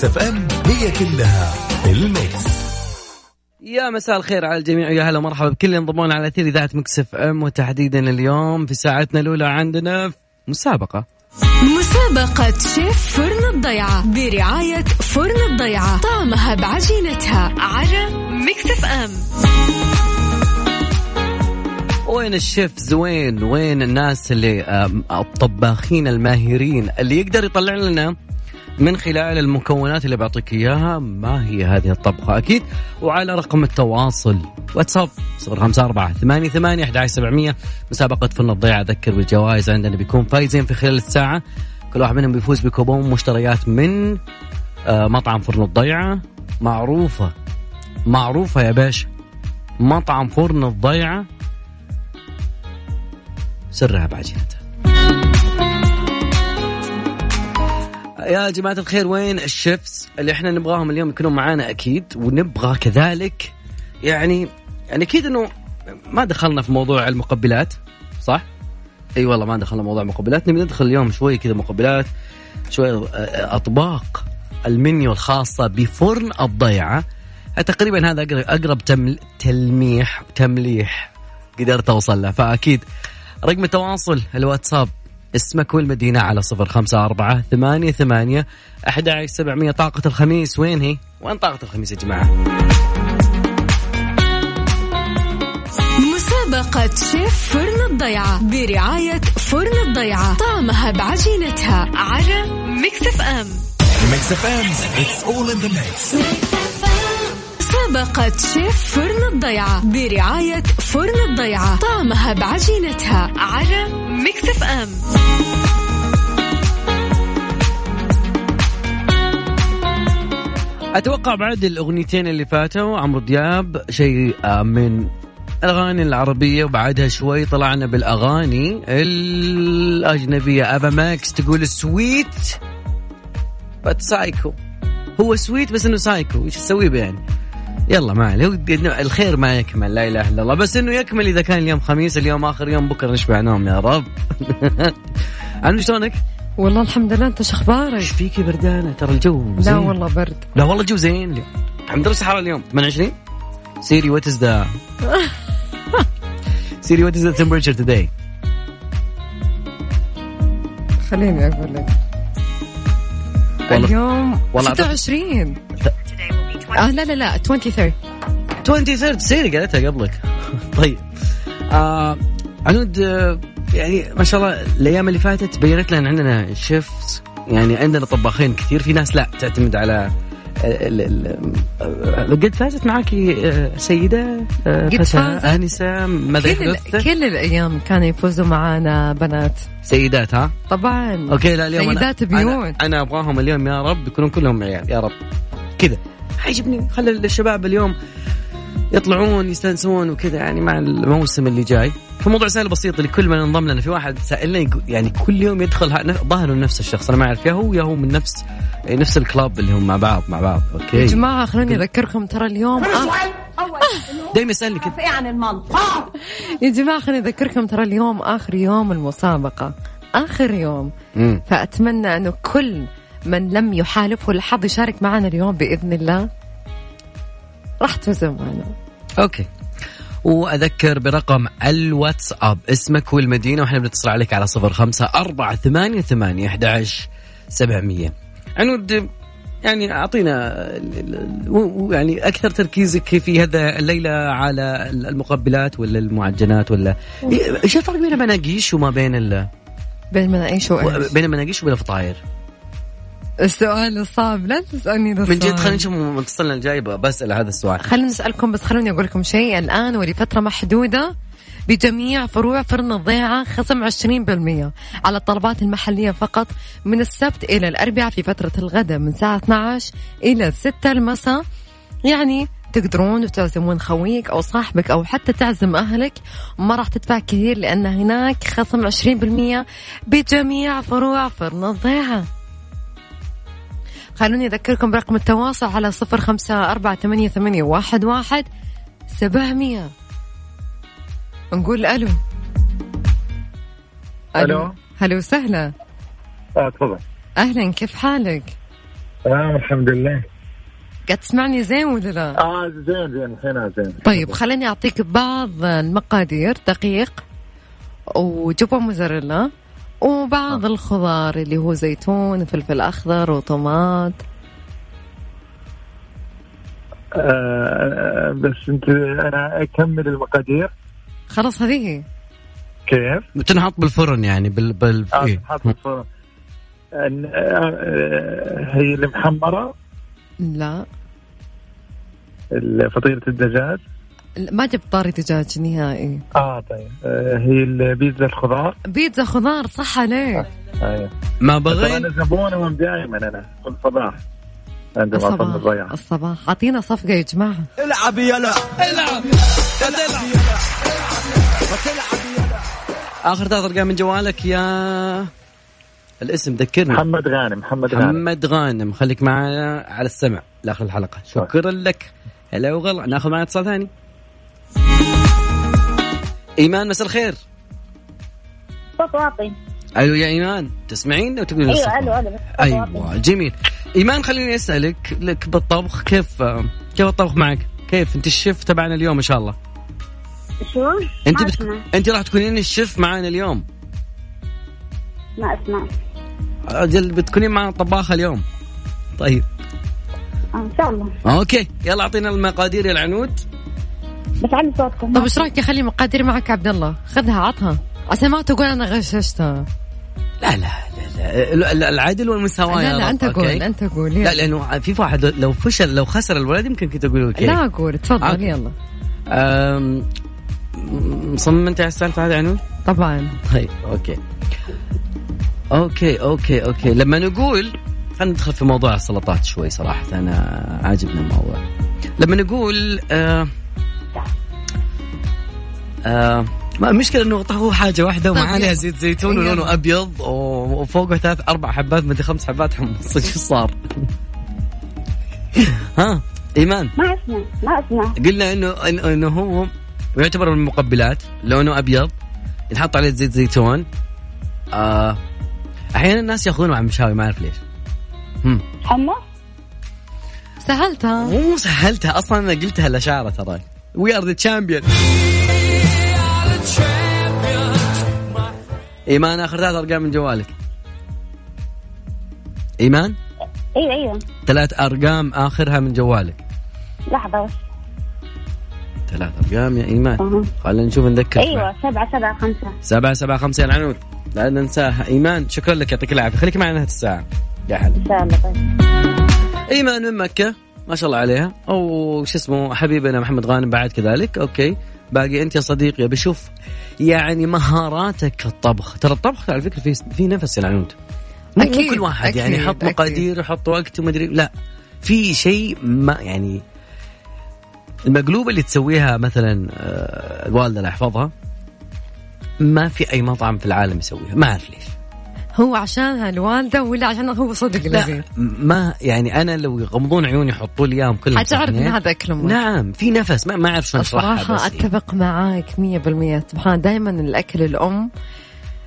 Mix FM هي كلها ال mix. يا مساء الخير على الجميع ويا هلا ومرحبا بكل اللي انضمونا على أثير إذاعة Mix FM وتحديدا اليوم في ساعتنا الأولى عندنا مسابقة. مسابقة شيف فرن الضيعة برعاية فرن الضيعة طعمها بعجينتها على Mix FM. وين الشيف زوين؟ وين الناس اللي الطباخين الماهرين اللي يقدر يطلع لنا من خلال المكونات اللي بعطيك إياها ما هي هذه الطبخة؟ أكيد. وعلى رقم التواصل واتساب 054 88 11700 مسابقة فن الضيعه أذكر بالجوائز عندنا بيكون فايزين في خلال الساعة. كل واحد منهم بيفوز بكوبون مشتريات من آه، مطعم فرن الضيعه معروفة معروفة يا باشا. مطعم فرن الضيعه سرها بعجينتها يا جماعة الخير وين الشيفs اللي إحنا نبغاهم اليوم يكونوا معانا؟ أكيد ونبغى كذلك يعني يعني أكيد إنه ما دخلنا في موضوع المقبلات صح؟ أي والله ما دخلنا موضوع المقبلات نبي ندخل اليوم شوي كذا مقبلات شوي آه، أطباق المنيو الخاصة بفرن الضيعة. تقريبا هذا أقرب- أقرب تمل تلميح تمليح قدرت أوصل له. فأكيد رقم التواصل الواتساب اسمك والمدينة على صفر خمسة أربعة ثمانية ثمانية أحد عشر سبعمية طاقة الخميس وين هي؟ وين طاقة الخميس يا جماعة؟ مسابقة شيف فرن الضيعة برعاية فرن الضيعة طعمها بعجينتها على Mix FM Mix FM it's all in the mix مسابقة شيف فرن الضيعة برعاية فرن الضيعة طعمها بعجينتها على Mix FM. أتوقع بعد الأغنيتين اللي فاتوا عمرو دياب شيء آه، من الأغاني العربية وبعدها شوي طلعنا بالأغاني الأجنبية. Ava Max تقول sweet بس psycho هو sweet بس إنه سايكو إيش تسوي يعني يلا ما عليه. الخير ما يكمل لا إله إلا الله. بس إنه يكمل إذا كان اليوم خميس اليوم آخر يوم بكرة نشبع نوم يا رب. عنود شلونك؟ والله الحمد لله أنت شخبارك إيش فيك بردانة؟ ترى الجو زين. لا والله برد. لا والله الجو زين اليوم. كم درجة الحرارة اليوم؟ 28 Siri what is the Siri what is the temperature today? خليني أقول لك. اليوم والله أعتقد- 26 آه لا لا لا 23 23 سيري قالتها قبلك طيب آه عنود آه، يعني ما شاء الله الأيام اللي فاتت بينت لنا عندنا شيفت يعني عندنا طباخين كثير في ناس لا تعتمد على قد فازت معاكي آه، سيدة فتاة؟ آنسة ماذا كل؟ كل الأيام كانوا يفوزوا معانا بنات سيدات ها؟ طبعا okay لا اليوم سيدات أنا بيوت. أنا, أنا أبغاهم اليوم يا رب يكونون كلهم عيال يا رب كذا عجبني خلي الشباب اليوم يطلعون يستانسون وكذا يعني مع الموسم اللي جاي. فموضوع سهل بسيط لكل من انضم لنا. في واحد سائلنا يقول- يعني كل يوم يدخل ظاهره نفس الشخص. أنا ما أعرف يا هو يا هو من نفس نفس الكلاب اللي هم مع بعض مع بعض. يا okay جماعة خلوني أذكركم ترى اليوم. آه. دائما يسألني كذا. إيه عن المنطق يا جماعة خليني أذكركم ترى اليوم آخر يوم المسابقة. آخر يوم. مم. فأتمنى أنه كل من لم يحالفه الحظ يشارك معنا اليوم بإذن الله. راح تفوزوا معنا. أوكي. وأذكر برقم الواتساب اسمك والمدينة وإحنا بنتصل عليك على صفر خمسة أربعة ثمانية ثمانية أحد سبعمية. عنود يعني و- يعني أكثر تركيزك في هذا الليلة على المقبلات ولا المعجنات ولا إيش الفرق بين المناقيش وما بين ال... بين وإيش؟ بين المناقيش وبين الفطاير؟ السؤال الصعب لا تسألني من جد. خلينا نشوف متصلنا الجاي بسأل هذا السؤال. خلينا نسألكم بس خلوني أقول لكم شيء الآن ولفترة محدودة بجميع فروع فرن الضيعة خصم 20% على الطلبات المحلية فقط من السبت إلى الأربعاء في فترة الغداء من الساعة 12 إلى 6 المساء. يعني تقدرون تعزمون خويك أو صاحبك أو حتى تعزم أهلك. ما راح تدفع كثير لأن هناك خصم 20% بجميع فروع فرن الضيعة. خلوني أذكركم برقم التواصل على صفر خمسة أربعة ثمانية, ثمانية واحد, واحد سبعمية. نقول ألو. ألو. هلا وسهلا. آه تفضل. أهلا كيف حالك؟ تمام الحمد لله. قاعد تسمعني زين ولا لا؟ آه زين زين هنا زين. طيب خليني أعطيك بعض المقادير دقيق. وجبن موزاريلا. وبعض الخضار اللي هو زيتون فلفل أخضر وطماط آه بس انت أنا أكمل المقادير خلاص هذه هي. كيف؟ تنحط بالفرن يعني بال بال آه إيه. تحط الفرن. آه، آه، هي المحمرة لا فطيرة الدجاج ما جبت طاري دجاج نهائي. آه طيب. آه هي البيتزا الخضار. بيتزا خضار صح عليك. أيوه ما بغيت أنا زبون دائما أنا كل صباح. عندما اصلي الصباح الضيعة الصباح. أعطينا صفقة يا جماعة. العب يلا. العب. آخر ثلاث ارقام من جوالك يا الاسم ذكرني. محمد غانم محمد غانم. محمد غانم. خليك معنا على السمع لآخر الحلقة. شكرا لك. هلا وغلا. ناخذ معنا اتصال ثاني. إيمان مساء الخير. صوت واطي. أيوه يا إيمان. تسمعين وتقولين أيوه. ألو ألو. أيوه جميل. إيمان خليني أسألك لك بالطبخ كيف كيف الطبخ معك؟ كيف؟ أنت الشيف تبعنا اليوم إن شاء الله. شو؟ أنت بتك... أنت راح تكونين الشيف معنا اليوم. ما أسمع. أجل بتكونين معنا طباخه اليوم. طيب. آه، إن شاء الله. أوكي. يلا أعطينا المقادير يا العنود. بس علي صوتكم طيب إيش رأيك أخلي مقادير معك عبد الله خذها عطها عشان ما تقول أنا غششتها لا لا لا, لا, العدل والمساواة يا لا لا أنت قول؟ أنت قول لا. لأنه في واحد لو فشل لو خسر الولد يمكن كنت أقول okay لا أقول تفضل. يلا. مصمم أنت على السالفة هذه عنود؟ طبعا طيب okay okay okay okay لما نقول خلينا ندخل في موضوع السلطات شوي صراحة أنا عاجبني الموضوع لما نقول آه آه ما المشكلة إنه هو حاجة واحدة ومع طيب عليها. زيت زيتون. ولونه أبيض وفوقه ثلاث أربع حبات مدري خمس حبات حمص إيش صار؟ ها إيمان ما أسمع ما أسمع قلنا إنه إنه- إنه هو يعتبر من المقبلات لونه أبيض يتحط عليه زيت زيتون آه أحيانا الناس ياخذونه مع المشاوي ما أعرف ليش هم. حمص سهلتها مو سهلتها أصلا أنا قلتها الاشاره ترى we are the champion إيمان آخر ثلاث أرقام من جوالك. إيمان؟ أيوه أيوه. ثلاث أرقام آخرها من جوالك. لحظة بس. ثلاث أرقام يا إيمان. خلينا نشوف نذكر أيوه سبعة سبعة خمسة. سبعة سبعة خمسة يا العنود. لا ننساها. إيمان شكرا لك يعطيك العافية. خليك معنا نهاية الساعة. يا هلا. إن شاء الله طيب. إيمان من مكة. ما شاء الله عليها. أو شو اسمه حبيبنا محمد غانم بعد كذلك. أوكي. باقي أنت يا صديقي بشوف يعني مهاراتك في الطبخ. ترى الطبخ على فكرة في في نفس العنود. مو مو أكيد، كل واحد يعني أكيد، يحط أكيد. مقادير يحط وقت ومدري لا. في شيء ما يعني المقلوبة اللي تسويها مثلا آه، الوالدة الله يحفظها ما في أي مطعم في العالم يسويها ما أعرف ليش. هو عشانها الوالده ولا عشان هو صدق لا لذيذ ما يعني أنا لو يغمضون عيوني يحطوا لي إياهم كلهم حتعرف ان. هذا أكل أمك. نعم في نفس ما ما أعرف شلون الصراحة بس أتفق معاك مية بالمية. سبحان دائما الأكل الأم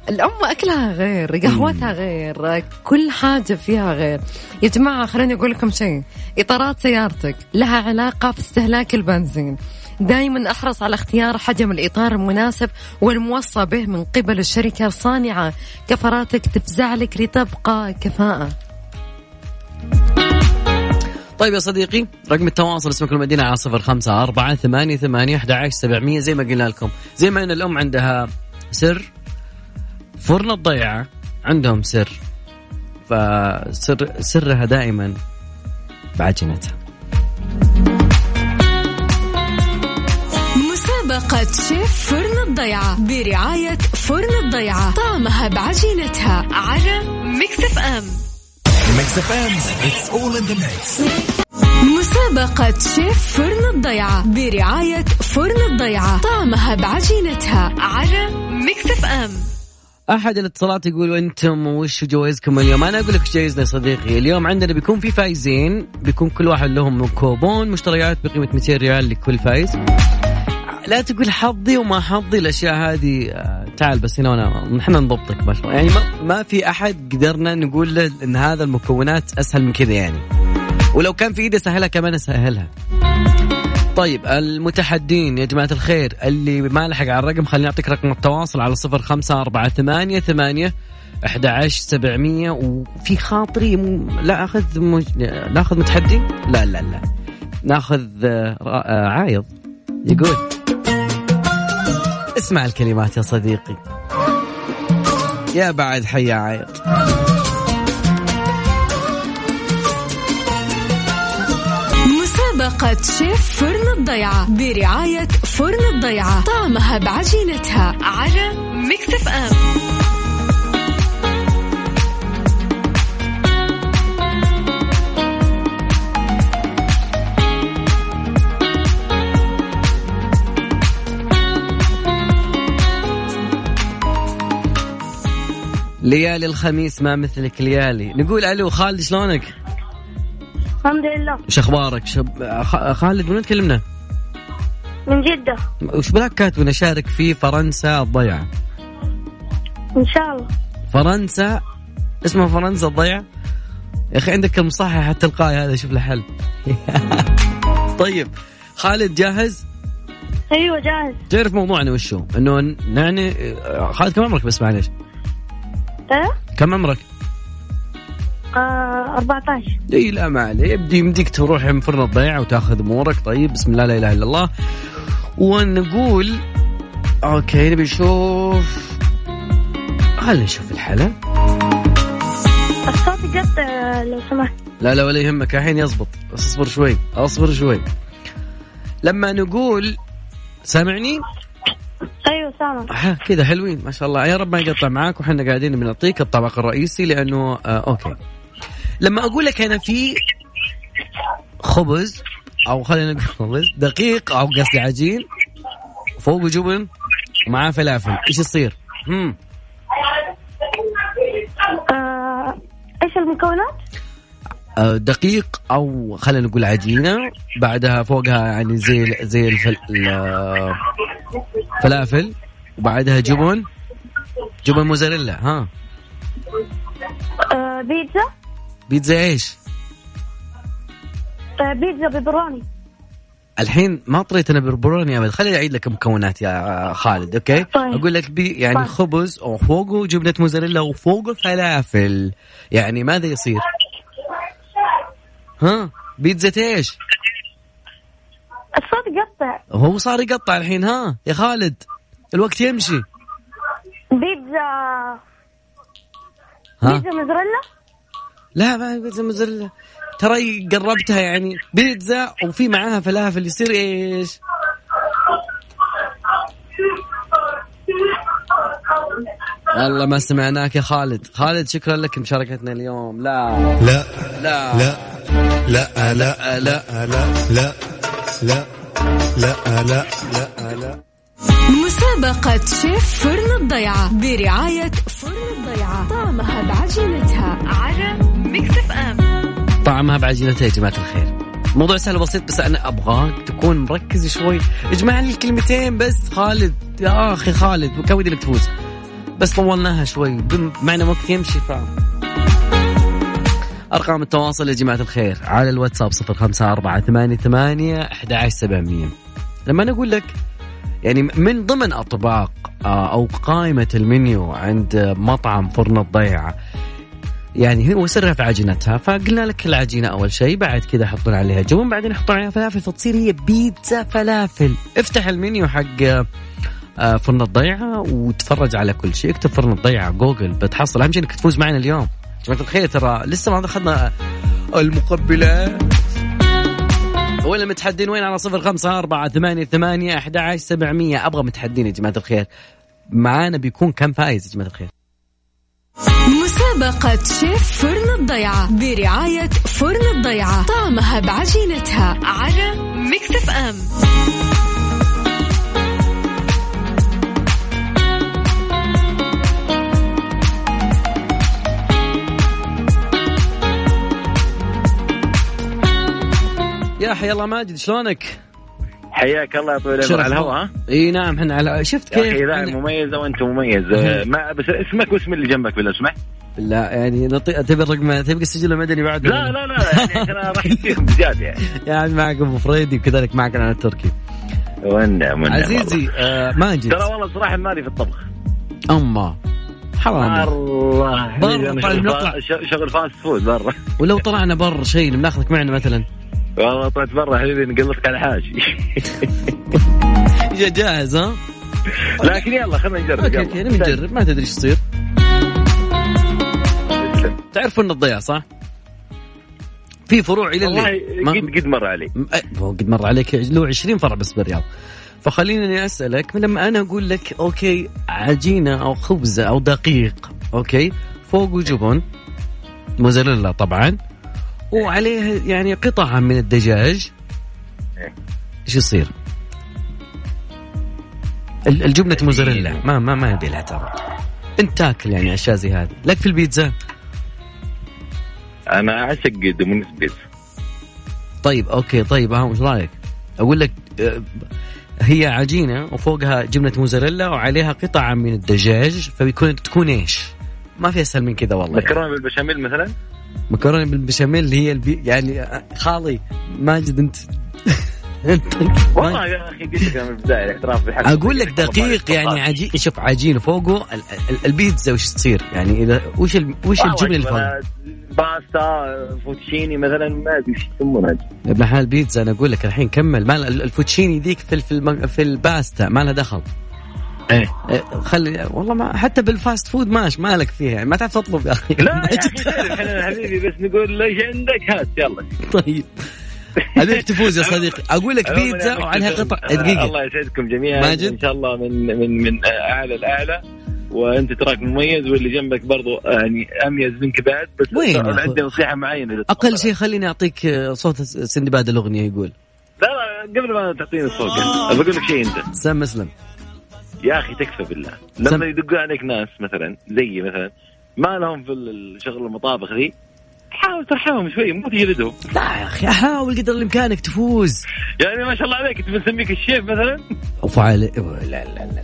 الأم أكلها غير قهوتها غير كل حاجة فيها غير. يا جماعة خليني أقول لكم شيء. إطارات سيارتك لها علاقة في استهلاك البنزين. دائما أحرص على اختيار حجم الإطار المناسب والموصى به من قبل الشركة الصانعة. كفراتك تفزع لك لتبقى كفاءة. طيب يا صديقي رقم التواصل اسمك المدينة على صفر خمسة أربعة ثمانية ثمانية أحد سبعمية. زي ما قلنا لكم زي ما أن الأم عندها سر فرن الضيعة عندهم سر. فسر سرها دائما بعجينتها مسابقة شيف فرن الضيعة برعاية فرن الضيعة. طعمها بعجينتها على Mix FM Mix FM it's all in the mix مسابقة شيف فرن الضيعة برعاية فرن الضيعة. طعمها بعجينتها على Mix FM أحد الاتصالات يقول أنتم وش جوائزكم اليوم؟ أنا أقول لك جايزنا يا صديقي. اليوم عندنا بيكون في فايزين. بيكون كل واحد لهم كوبون مشتريات بقيمة 200 ريال لكل فايز. لا تقول حظي وما حظي الأشياء هذه آه، تعال بس هنا وانا إحنا نضبطك الله يعني ما, ما في أحد قدرنا نقول له إن هذا المكونات أسهل من كذا يعني. ولو كان في ايدي اسهلها كمان أسهلها. طيب المتحدين يا جماعة الخير اللي ما لحق على الرقم خليني أعطيك رقم التواصل على صفر خمسة أربعة ثمانية ثمانية أحد عشر سبعمية. وفي خاطري م... لا أخذ مج... ناخذ متحدي لا لا لا. ناخذ آه، عايض. يقول. اسمع الكلمات يا صديقي. يا بعد حي يا عايض مسابقة شيف فرن الضيعة برعاية فرن الضيعة. طعمها بعجينتها على Mix FM. ليالي الخميس ما مثلك ليالي نقول ألو خالد شلونك؟ الحمد لله إيش أخبارك؟ شب... خالد من وين تكلمنا؟ من جدة وش بلاك كاتب نشارك في فرنسا الضيعة إن شاء الله فرنسا اسمها فرنسا الضيعة يا أخي عندك المصحح التلقائي هذا شوف له حل طيب خالد جاهز؟ أيوة جاهز تعرف موضوعنا وشو؟ إنه نعني خالد كم عمرك بس معليش؟ إيه كم عمرك؟ آه 14 إي لا ما عليه يبدي يمديك تروح فرن الضيعة وتاخذ أمورك. طيب بسم الله لا إله إلا الله. ونقول أوكي نبي نشوف. خلينا نشوف الحلا الصوت يقطع لو سمحت. لا لا ولا يهمك. الحين يزبط. بس اصبر شوي. أصبر شوي. لما نقول سامعني؟ أيوة سامع ها كذا حلوين ما شاء الله يا رب ما يقطع معاك وحنا قاعدين بنعطيك الطبق الرئيسي لأنه آه أوكي لما أقول لك أنا في خبز أو خلينا نقول خبز دقيق أو قصدي عجين فوقه جبن ومعاه فلافل إيش يصير؟ هم آه إيش المكونات؟ آه، دقيق أو خلينا نقول عجينة بعدها فوقها يعني زي زي الفل... فلافل وبعدها جبن. جبن موزاريلا ها. آه بيتزا. بيتزا إيش؟ آه بيتزا بيبروني الحين ما طريتنا بيبروني أبد. خليني أعيد لك المكونات يا خالد okay؟ طيب. أقول لك بي يعني طيب. خبز وفوقه جبنة موزاريلا وفوقه فلافل. يعني ماذا يصير؟ ها؟ بيتزا إيش؟ الصوت يقطع هو صار يقطع الحين ها؟ يا خالد الوقت يمشي. بيتزا. ها؟ بيتزا موزاريلا؟ لا ما بيتزا موزاريلا. ترى قربتها يعني. بيتزا وفي معاها فلافل يصير إيش؟ والله ما سمعناك يا خالد. خالد شكرا لك مشاركتنا اليوم. لا لا لا لا لا لا. لا. لا. لا. لا. لا. لا. لا. لا. مسابقة شيف فرن الضيعة برعاية فرن الضيعة. طعمها بعجينتها. على Mix FM طعمها بعجينتها يا جماعة الخير. موضوع سهل وبسيط بس أنا أبغاك تكون مركز شوي. اجمع لي الكلمتين بس خالد. يا أخي خالد كان ودي انك تفوز بس طولناها شوي. بمعنى وقت يمشي ف أرقام التواصل يا جماعة الخير على الواتساب صفر خمسة أربعة ثمانية ثمانية أحد عشر سبعمية. لما نقول لك يعني من ضمن أطباق آه، أو قائمة المنيو عند مطعم فرن الضيعة يعني هو سرها في عجينتها فقلنا لك العجينة أول شيء بعد كذا يحطون عليها جبن بعدين يحطون عليها فلافل فتصير هي بيتزا فلافل. افتح المنيو حق آه، فرن الضيعة وتفرج على كل شيء اكتب فرن الضيعة جوجل بتحصل. أهم شيء إنك تفوز معنا اليوم. جماعة الخير ترى لسه ما أخذنا المقبلات ولا متحدين وين؟ على صفر خمسة أربعة ثمانية ثمانية أحد عشر سبعمية. أبغى متحدين يا جماعة الخير. معانا بيكون كم فايز يا جماعة الخير؟ مسابقة شيف فرن الضيعة برعاية فرن الضيعة. طعمها بعجينتها على Mix F يا حي الله ماجد شلونك؟ حياك الله يا طويل العمر. على الهواء ها؟ إي نعم إحنا على شفت يا كيف؟ أخي اذاعه يعني- مميزة وأنت مميز. آه، ما بس اسمك واسم اللي جنبك بالله سمحت لا يعني نطي... تبي الرقم تبي السجل المدني بعد؟ لا لا لا يعني أنا راح فيكم بزيادة يعني. يعني معك أبو فريدي وكذلك معك أنا التركي. والنعم والنعم عزيزي آه ماجد. ترى والله صراحة مالي في الطبخ. اما. حرام. الله برا طيب شغل ش- شغل fast food برا. ولو طلعنا بر شيء بناخذك معنا مثلا. والله طلعت برا حبيبي نقلطك على حاجي جا- جاهز ها؟ لكن يلا خلينا نجرب okay. okay نجرب. ما تدري إيش يصير. تعرفون الضياع صح؟ في فروع إلى والله الليل ما- قد قد مر علي. قد مر عليك. له 20 فرع بس بالرياض. فخليني أسألك لما أنا أقول لك okay عجينة أو خبزة أو دقيق okay فوقه جبن موزاريلا طبعا وعليه يعني قطعة من الدجاج. إيه. إيش يصير؟ ال- الجبنه موزاريلا. ما ما ما يبي لها ترى. انت تاكل يعني اشياء زي هذه لك في البيتزا؟ أنا أعشق دومينيس بيتزا. طيب okay طيب ها وش رأيك؟ أقول لك آه، هي عجينة وفوقها جبنه موزاريلا وعليها قطعة من الدجاج فبيكون تكون إيش؟ ما في أسهل من كذا والله. مكرونة بالبشاميل مثلا؟ مكرونة بالبشاميل اللي هي البي يعني خالي ماجد انت والله يا أخي قلت من البداية الاعتراف بحق أقول لك دقيق يعني عجين شوف عجين فوقه ال- ال- البيتزا وش تصير؟ يعني اذا وش ال- وش الجبنة اللي فوق؟ باستا فوتشيني مثلا ما أدري إيش يسمونها يا ابن الحلال بيتزا أنا أقول لك الحين كمل. ما الفوتشيني ذيك في في الباستا ما لها دخل. إيه. إيه، خلي والله ما حتى بال fast food ماش مالك فيها يعني ما تعرف تطلب يا أخي. لا يا إحنا حبيبي بس نقول إيش عندك؟ هات يلا. طيب. ابيك تفوز يا صديقي؟ أقول لك بيتزا وعليها قطع. آه، دقيقة. الله يسعدكم جميعا. ماجد. إن شاء الله من من من أعلى الاعلى وأنت تراك مميز واللي جنبك برضو يعني أميز منك بعد بس وين؟ عندي نصيحة معينة أقل. شيء خليني أعطيك آه، صوت سندباد الأغنية يقول. لا لا قبل ما تعطيني الصوت بقول لك شيء أنت. سام مسلم يا أخي تكفى بالله. لما يدقوا عليك ناس مثلا زيي مثلا ما لهم في الشغل المطابخ ذي حاول ترحمهم شوي مو تجلدهم لا يا أخي حاول قدر الامكان انك تفوز. يعني ما شاء الله عليك انت بنسميك الشيف مثلا؟ وفعل لا لا لا لا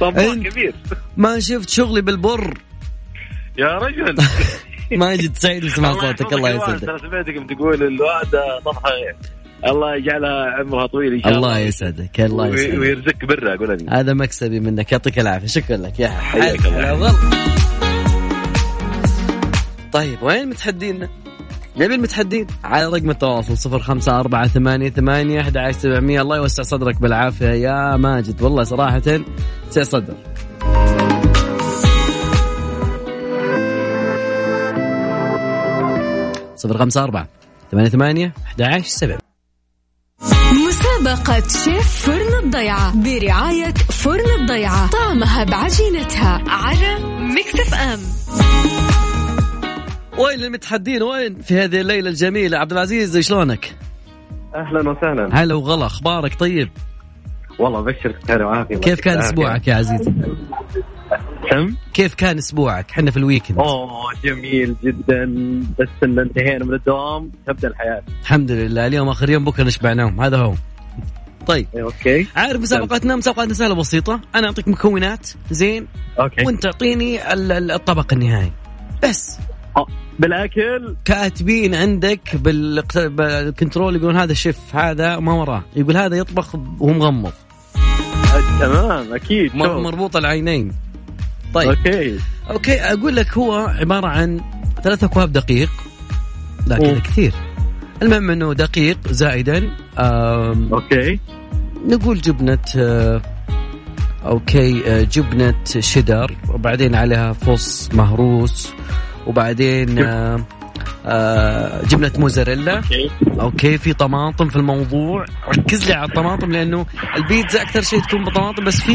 طباخ كبير. ما شفت شغلي بالبر؟ يا رجل. ماجد سعيد الله صوتك الله يسعدك. ترى سمعتكم تقول الوالدة طبخه الله يجعلها عمرها طويل إن شاء الله الله. يسعدك الله يسعدك. ويرزقك برا أقول أنا هذا مكسبي منك يعطيك العافية. شكرا لك يا حياك الله. طيب وين متحدينا؟ نبي المتحدين؟ على رقم التواصل صفر خمسة أربعة ثمانية ثمانية أحد عشر سبعمية. الله يوسع صدرك بالعافية يا ماجد. والله صراحة سع صدر. صفر خمسة أربعة ثمانية ثمانية أحد عشر سبع مسابقة شيف فرن الضيعة برعاية فرن الضيعة. طعمها بعجينتها على Mix FM. وين المتحدين؟ وين في هذه الليلة الجميلة؟ عبد العزيز شلونك؟ أهلا وسهلا. هلا وغلا أخبارك طيب؟ والله أبشرك بخير وعافية. الله كيف كان أسبوعك يا عزيزي؟ كم؟ كيف كان أسبوعك؟ إحنا في ال weekend أوه جميل جدا. بس إن انتهينا من الدوام تبدأ الحياة. الحمد لله. اليوم آخر يوم بكرة نشبع نوم هذا هو. طيب. إيه، okay. عارف مسابقتنا مسابقتنا سهله بسيطة. أنا أعطيك مكونات زين. okay. وأنت تعطيني ال- ال- الطبق النهائي. بس. بالأكل؟ كاتبين عندك بال control يقولون هذا شيف هذا ما وراه. يقول هذا يطبخ وهو مغمض تمام أكيد. مربوط العينين. طيب. okay. okay أقول لك هو عبارة عن ثلاث أكواب دقيق أوه. كثير. المهم إنه دقيق زائدا okay. نقول جبنة آه، okay آه، جبنة شيدر وبعدين عليها فص مهروس وبعدين آه، جبنة موزاريلا. okay في طماطم في الموضوع. ركز لي على الطماطم لأنه البيتزا أكثر شيء تكون بطماطم بس في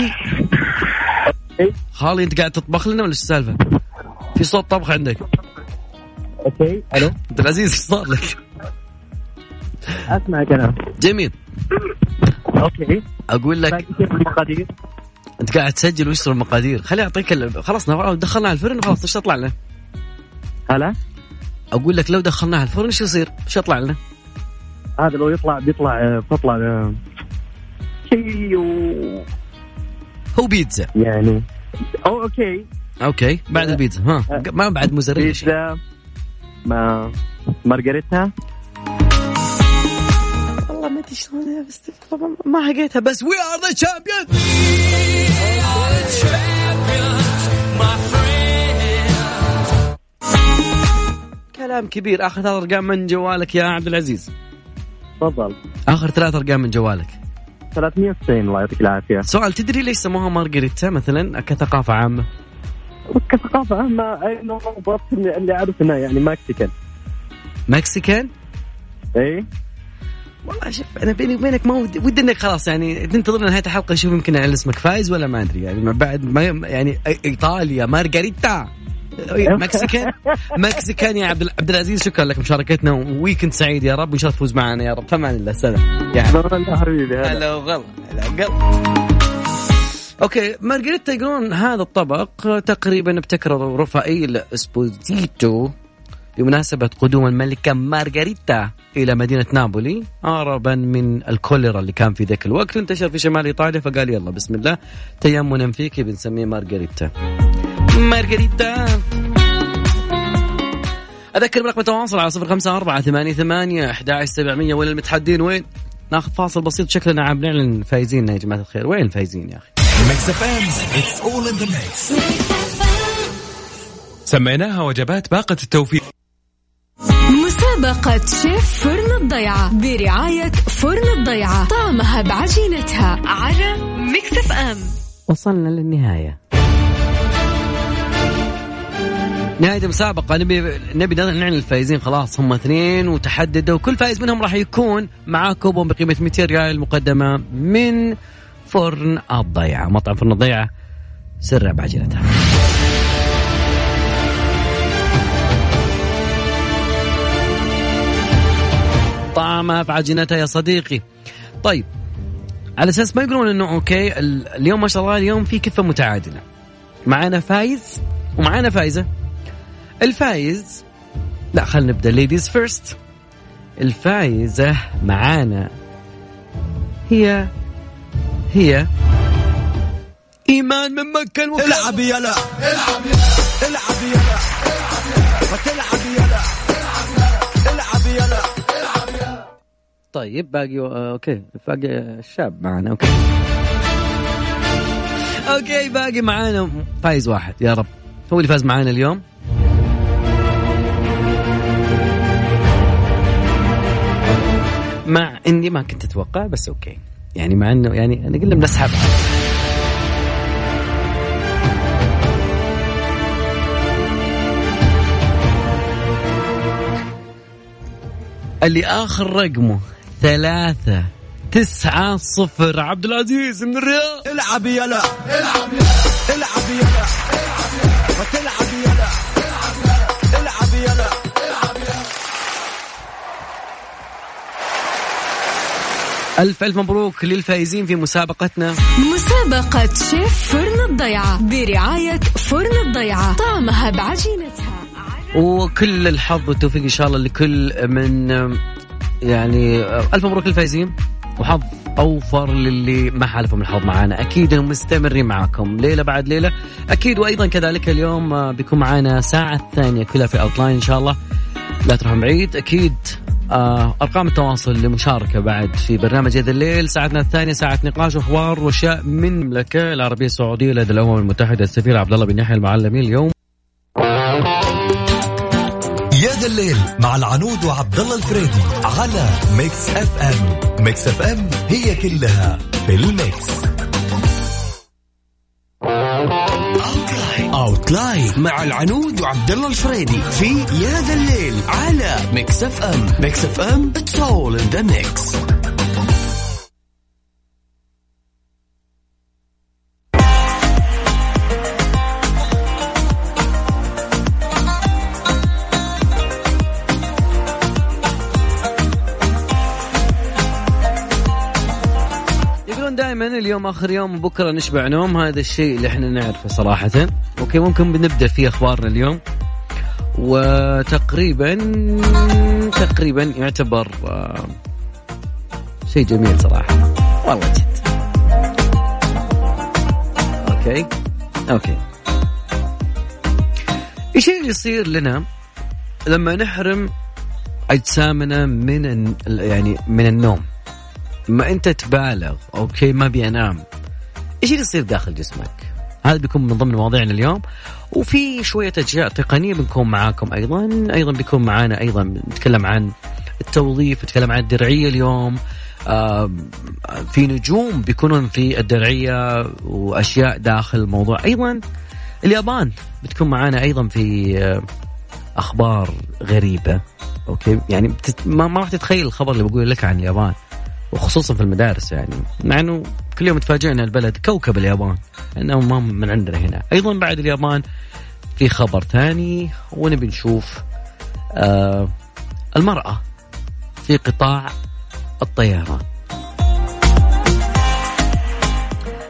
خالي أنت قاعد تطبخ لنا ولا إيش السالفة؟ في صوت طبخ عندك okay ألو عبد العزيز إيش صار لك؟ أسمعك أنا جميل okay أقول لك المقادير أنت قاعد تسجل ويشتري المقادير خليني أعطيك ال- خلاص نف- دخلناها الفرن خلاص إيش يطلع لنا؟ هلا أقول لك لو دخلناها الفرن إيش يصير؟ إيش يطلع لنا؟ هذا لو يطلع بيطلع بتطلع شيء و... هو بيتزا. يعني أو okay. okay بعد البيتزا ها ما بعد موزاريلا. بيتزا ما مارغريتا. والله ما أدري شلون بس طبعا ما حقيتها بس we are the champion كلام كبير آخر ثلاث أرقام من جوالك يا عبد العزيز. تفضل. آخر ثلاث أرقام من جوالك. 390 الله يعطيك العافية. سؤال تدري ليش سموها مارغريتا؟ مثلا كثقافة عامة. كثقافة ما انه بالضبط اللي اعرف انها يعني مكسيكان. مكسيكان؟ إي. والله شوف أنا بيني وبينك ما ودي, ودي إنك خلاص يعني ننتظر نهايه الحلقة نشوف يمكن على اسمك. فايز ولا ما أدري يعني ما بعد ما يعني إيطاليا مارغريتا. مكسيكان مكسيكان يا عبد عبد العزيز شكرا لك مشاركتنا weekend سعيد يا رب وان شاء الله تفوز معنا يا رب. فمان الله سلام. يعني والله حبيبي هلا. هلا وغلا هلا وغلا. okay مارغريتا يقولون هذا الطبق تقريبا ابتكره رفائيل إسبوزيتو بمناسبة قدوم الملكة مارغريتا إلى مدينة نابولي هربا من الكوليرا اللي كان في ذاك الوقت انتشر في شمال إيطاليا فقال يلا بسم الله تيمنا فيك بنسميه مارغريتا. مارغريتا. أذكر برقم التواصل على صفر خمسة أربعة ثمانية ثمانية أحد سبعمية. وين المتحدين؟ وين؟ ناخذ فاصل بسيط. شكلنا عم نعلن فايزين. يا جماعة الخير وين الفايزين يا أخي؟ ميكس اف ام اتس اول ان ذا ميكس سميناها وجبات باقة التوفيق. مسابقة شيف فرن الضيعة برعاية فرن الضيعة طعمها بعجينتها على Mix FM وصلنا للنهاية. نهاية المسابقة نبي نبي نعلن الفائزين خلاص هم اثنين وتحددوا. وكل فائز منهم راح يكون معاه كوبون بقيمة 200 ريال مقدمة من فرن الضيعة. مطعم فرن الضيعة سر بعجلتها طعمها في عجينتها يا صديقي. طيب على أساس ما يقولون إنه okay ال- اليوم ما شاء الله اليوم في كفة متعادلة. معانا فايز ومعانا فايزة. الفايز لا خلينا نبدأ. ladies first الفايزه معانا. هي هي. إيمان من مكة المكرمه العب يلا العب يلا العب يلا وتلعب يلا العب يلا طيب باقي okay. باقي الشاب معنا okay. okay باقي معانا فايز واحد. يا رب. هو اللي فاز معانا اليوم. مع إني ما كنت أتوقع بس okay. يعني مع إنه يعني أنا قلنا بنسحبها اللي آخر رقمه ثلاثة تسعة صفر. عبد العزيز من الرياض. العب يلا. العب. يلا. العب يلا. وتلعب يلا. العب يلا. ألف ألف مبروك للفائزين في مسابقتنا. مسابقة شيف فرن الضيعة برعاية فرن الضيعة. طعمها بعجينتها. وكل الحظ والتوفيق إن شاء الله لكل من يعني ألف مبروك للفائزين. وحظ أوفر للي ما حالفهم الحظ معانا. أكيد إنهم مستمرين معاكم. ليلة بعد ليلة. أكيد وأيضا كذلك اليوم بيكون معانا ساعة ثانية كلها في أوتلاين إن شاء الله. لا تروحون بعيد. أكيد آه أرقام التواصل لمشاركة بعد في برنامج هذا الليل. ساعتنا الثانية ساعة نقاش وحوار وأشياء من المملكة العربية السعودية لدى الأمم المتحدة السفير عبد الله بن يحيى المعلمي اليوم. يا ذا الليل مع العنود وعبد الله الفريدي على Mix FM. Mix FM هي كلها في ال mix. outline مع العنود وعبد الله الفريدي في يا ذا الليل على Mix FM Mix FM it's all in the mix يقولون دائما اليوم آخر يوم بكره نشبع نوم هذا الشيء اللي إحنا نعرفه صراحة. okay ممكن بنبدأ في أخبارنا اليوم. وتقريبا تقريبا يعتبر آه، شيء جميل صراحة. والله جد. okay؟ okay. إيش اللي يصير لنا لما نحرم أجسامنا من يعني من النوم؟ ما انت تبالغ أوكي ما ابي انام. إيش اللي يصير داخل جسمك؟ هذا بيكون من ضمن مواضيعنا اليوم. وفي شوية أشياء تقنية بنكون معاكم أيضا. أيضا بيكون معانا أيضا نتكلم عن التوظيف نتكلم عن الدرعية اليوم. آه، في نجوم بيكونون في الدرعية وأشياء داخل الموضوع. أيضا اليابان بتكون معانا أيضا في آه، أخبار غريبة أوكي؟ يعني. ما, ما راح تتخيل الخبر اللي بقول لك عن اليابان. وخصوصا في المدارس يعني. مع إنه كل يوم تفاجئنا البلد كوكب اليابان انه ما من عندنا هنا. أيضا بعد اليابان في خبر ثاني ونبي نشوف آه المرأة في قطاع الطيران.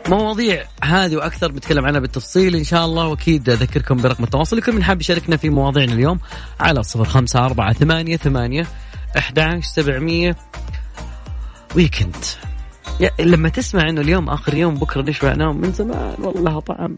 مواضيع هذه وأكثر بنتكلم عنها بالتفصيل إن شاء الله وأكيد أذكركم برقم التواصل. لكل من حاب يشاركنا في مواضيعنا اليوم على صفر خمسة أربعة ثمانية ثمانية أحد سبعمية ويكند لما تسمع إنه اليوم آخر يوم بكرة نشبع نوم من زمان؟ والله طعم.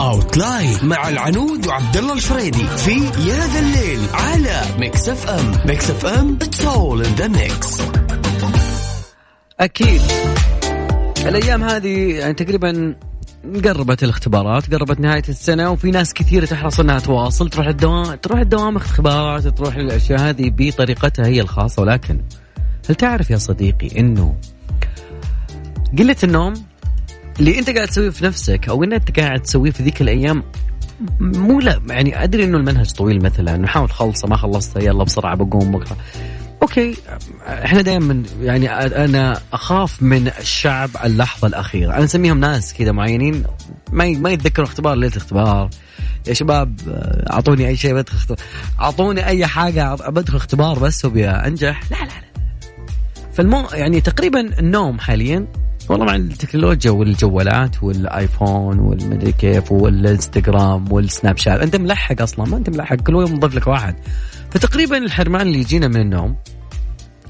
outline مع العنود وعبد الله الفريدي في يا ذا الليل على Mix FM Mix FM it's all in the mix أكيد. الأيام هذه يعني تقريبا قربت الاختبارات قربت نهاية السنة وفي ناس كثيرة تحرص إنها تواصل تروح الدوام تروح الدوام اختبارات تروح الأشياء هذه بطريقتها هي الخاصة. ولكن هل تعرف يا صديقي إنه قلة النوم اللي أنت قاعد تسويه في نفسك أو إن أنت قاعد تسويه في ذيك الأيام مو لا يعني أدري إنه المنهج طويل مثلا نحاول تخلصه ما خلصته يلا بسرعة بقوم بكرة. أوكي. إحنا دائما يعني أنا أخاف من الشعب اللحظة الأخيرة. أنا أسميهم ناس كذا معينين. ما ما يتذكروا اختبار ليلة اختبار. يا شباب آه، أعطوني أي شيء بدخل اختبار. أعطوني أي حاجة بدخل اختبار بس وأبي أنجح. لا لا لا. فالمو يعني تقريبا النوم حاليا. والله مع التكنولوجيا والجوالات والآيفون والمدري كيف والإنستغرام والسناب شات. أنت ملحق أصلا ما أنت ملحق. كل يوم مضيف لك واحد. فتقريبا الحرمان اللي يجينا من النوم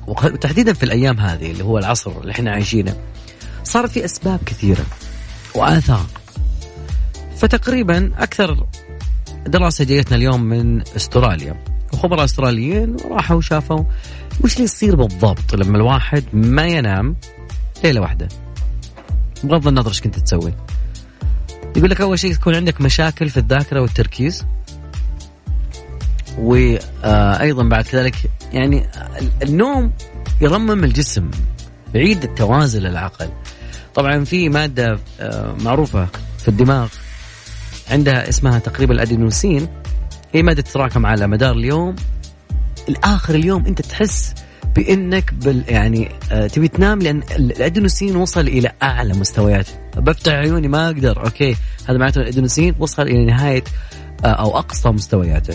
وتحديدا في الأيام هذه اللي هو العصر اللي إحنا عايشينه صار في أسباب كثيرة وآثار. فتقريبا أكثر دراسة جايتنا اليوم من أستراليا. وخبراء أستراليين راحوا شافوا وش اللي يصير بالضبط لما الواحد ما ينام ليلة واحدة. بغض النظر إيش كنت تسوي. يقول لك أول شيء تكون عندك مشاكل في الذاكرة والتركيز. وأيضا بعد كذلك يعني النوم يرمم الجسم يعيد التوازن للعقل طبعا في مادة آه، معروفة في الدماغ عندها اسمها تقريبا الأدينوسين. هي مادة تتراكم على مدار اليوم. الآخر اليوم أنت تحس بأنك بال يعني آه تبي تنام لأن ال- الأدينوسين وصل إلى أعلى مستوياته بفتح عيوني ما أقدر أوكي. هذا معناته الأدينوسين وصل إلى نهاية آه أو أقصى مستوياته.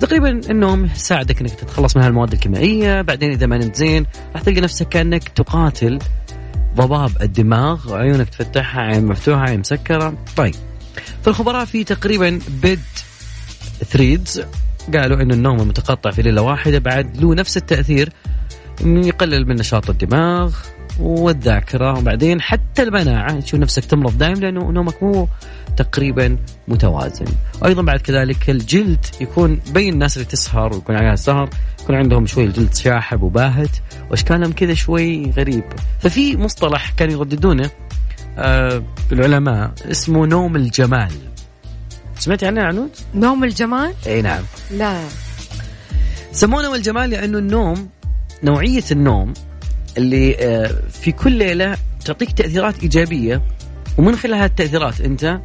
تقريبا النوم. يساعدك إنك تتخلص من هالمواد الكيميائية بعدين إذا ما نمت زين راح تلقى نفسك كأنك تقاتل ضباب الدماغ عيونك تفتحها عين مفتوحة عين مسكرة. طيب فالخبراء في تقريبا بيد ثريدز قالوا إن النوم المتقطع في ليلة واحدة بعد له نفس التأثير يقلل من نشاط الدماغ والذاكرة. وبعدين حتى المناعة تشوف نفسك تمرض دائم لأنه نومك مو تقريبا متوازن. وأيضا بعد كذلك الجلد يكون بين الناس اللي تسهر ويكون عليها سهر يكون عندهم شوي الجلد شاحب وباهت. واشكالهم كذا شوي غريب. ففي مصطلح كانوا يرددونه آه العلماء اسمه نوم الجمال. سمعتي عنه يا عنود؟ نوم الجمال؟ إي نعم. لا. سموه نوم الجمال لأنه النوم نوعية النوم اللي آه، في كل ليلة تعطيك تأثيرات إيجابية ومن خلال هذه التأثيرات أنت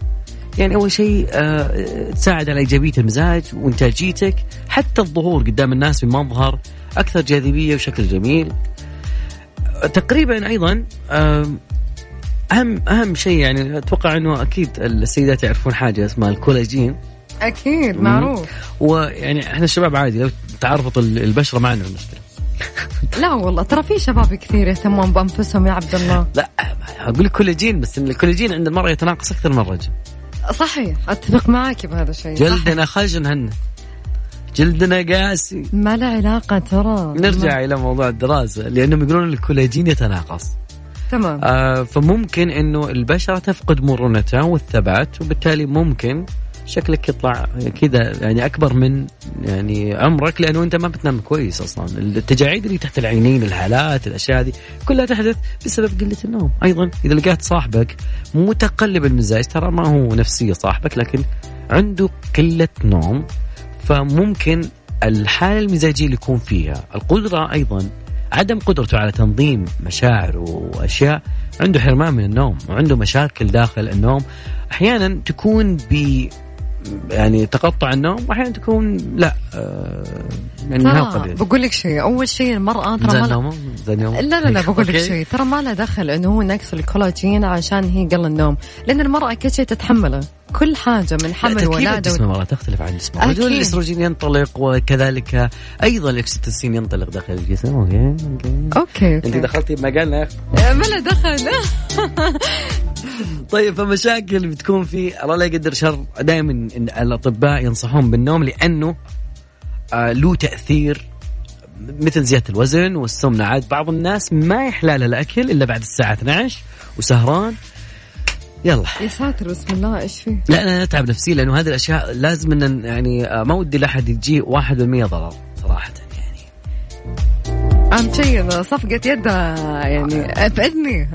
يعني أول شيء آه، تساعد على إيجابية المزاج وإنتاجيتك حتى الظهور قدام الناس بمظهر أكثر جاذبية وشكل جميل. تقريبا أيضا أهم أهم شيء يعني أتوقع إنه أكيد السيدات يعرفون حاجة اسمها الكولاجين. أكيد معروف. ويعني إحنا الشباب عادي لو تعرفط ال- البشرة ما عندنا مشكله لا والله ترى في شباب كثير يهتمون بأنفسهم يا عبد الله. لا أقول كولاجين بس إن الكولاجين عند المراه يتناقص أكثر من الرجل صحيح أتفق معك بهذا الشيء. جلدنا خشن هن جلدنا قاسي. ما له علاقة ترى. نرجع إلى موضوع الدراسة لأنهم يقولون الكولاجين يتناقص. تمام. آه فممكن إنه البشرة تفقد مرونتها والثبات وبالتالي ممكن شكلك يطلع كذا يعني أكبر من يعني عمرك لأنه أنت ما بتنام كويس أصلا. التجاعيد اللي تحت العينين الهالات الأشياء هذه كلها تحدث بسبب قلة النوم. أيضا إذا لقيت صاحبك متقلب المزاج ترى ما هو نفسية صاحبك لكن عنده قلة نوم فممكن الحالة المزاجية اللي يكون فيها القدرة أيضا عدم قدرته على تنظيم مشاعر وأشياء عنده حرمان من النوم وعنده مشاكل داخل النوم. أحيانا تكون ب يعني تقطع النوم وأحيانا تكون لا آه يعني قليل بقول لك شيء أول شيء المرأة ترى ما لا لا لا بقول لك okay. شيء ترى ما له دخل إنه هو نقص الكولاجين عشان هي قل النوم لأن المرأة كل شيء تتحمله كل حاجة من حمل ولاده جسم المرأة تختلف عن جسم الرجل. الاستروجين ينطلق وكذلك أيضا الاكسيتوسين ينطلق داخل الجسم. okay okay. okay أنت دخلتي بمجالنا يا أخي. ما له دخل. طيب فمشاكل بتكون في الله لا يقدر شر دائما الأطباء ينصحون بالنوم لأنه آه له تأثير مثل زيادة الوزن والسمنة. عاد بعض الناس ما يحلى له الأكل إلا بعد الساعة 12 وسهران. يلا. يا ساتر بسم الله إيش فيه؟ لا أنا اتعب نفسي لأنه هذه الأشياء لازم إن يعني آه، ما ودي لأحد يجي 1% ضرر صراحة يعني. شيء إنه صفقة يد يعني ابعدني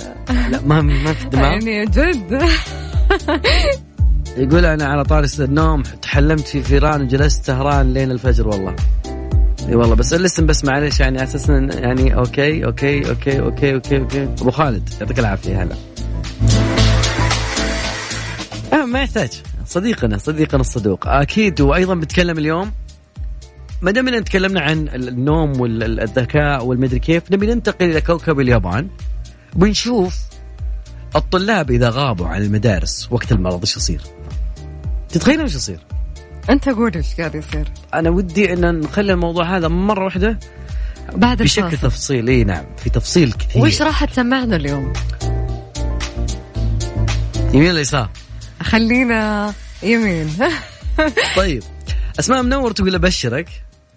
لا ما ما في دماغ. يعني جد. يقول أنا على طاري النوم تحلمت في فيران وجلست سهران لين الفجر والله. إي والله بس لسن بس معلش يعني أساسا يعني okay okay okay okay okay okay. أبو خالد يعطيك العافية هلا. آه ما يحتاج. صديقنا صديقنا الصدوق. أكيد وأيضا بتكلم اليوم ما دام إننا تكلمنا عن النوم والذكاء والمدري كيف نبي ننتقل إلى كوكب اليابان. بنشوف الطلاب إذا غابوا عن المدارس وقت المرض إيش يصير؟ تتخيل إيش يصير؟ أنت قول إيش قاعد يصير. أنا ودي إن نخلي الموضوع هذا مرة واحدة بعد بشكل الفاصل. تفصيل. إي نعم في تفصيل كثير. وش راح تسمعنا اليوم؟ يمين ولا يسار؟ خلينا يمين. طيب أسماء منور تقول أبشرك.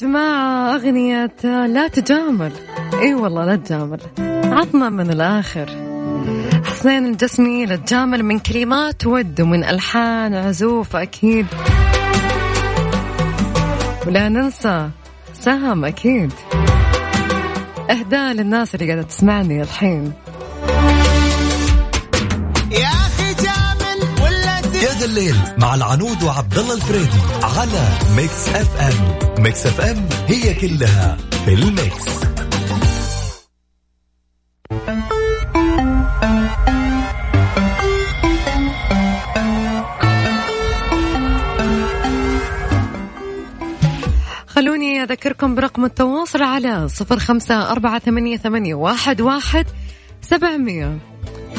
جماعة أغنية لا تجامل. إي والله لا تجامل. عطنا من الآخر. حسين الجسمي لا تجامل من كلمات ود ومن ألحان عزوف أكيد. ولا ننسى سهم أكيد. إهداء للناس اللي قاعدة تسمعني الحين. يا ذا الليل مع العنود وعبد الله الفريدي على Mix FM. Mix FM هي كلها في ال mix. خلوني أذكركم برقم التواصل على صفر خمسة أربعة ثمانية, ثمانية واحد, واحد سبعمية.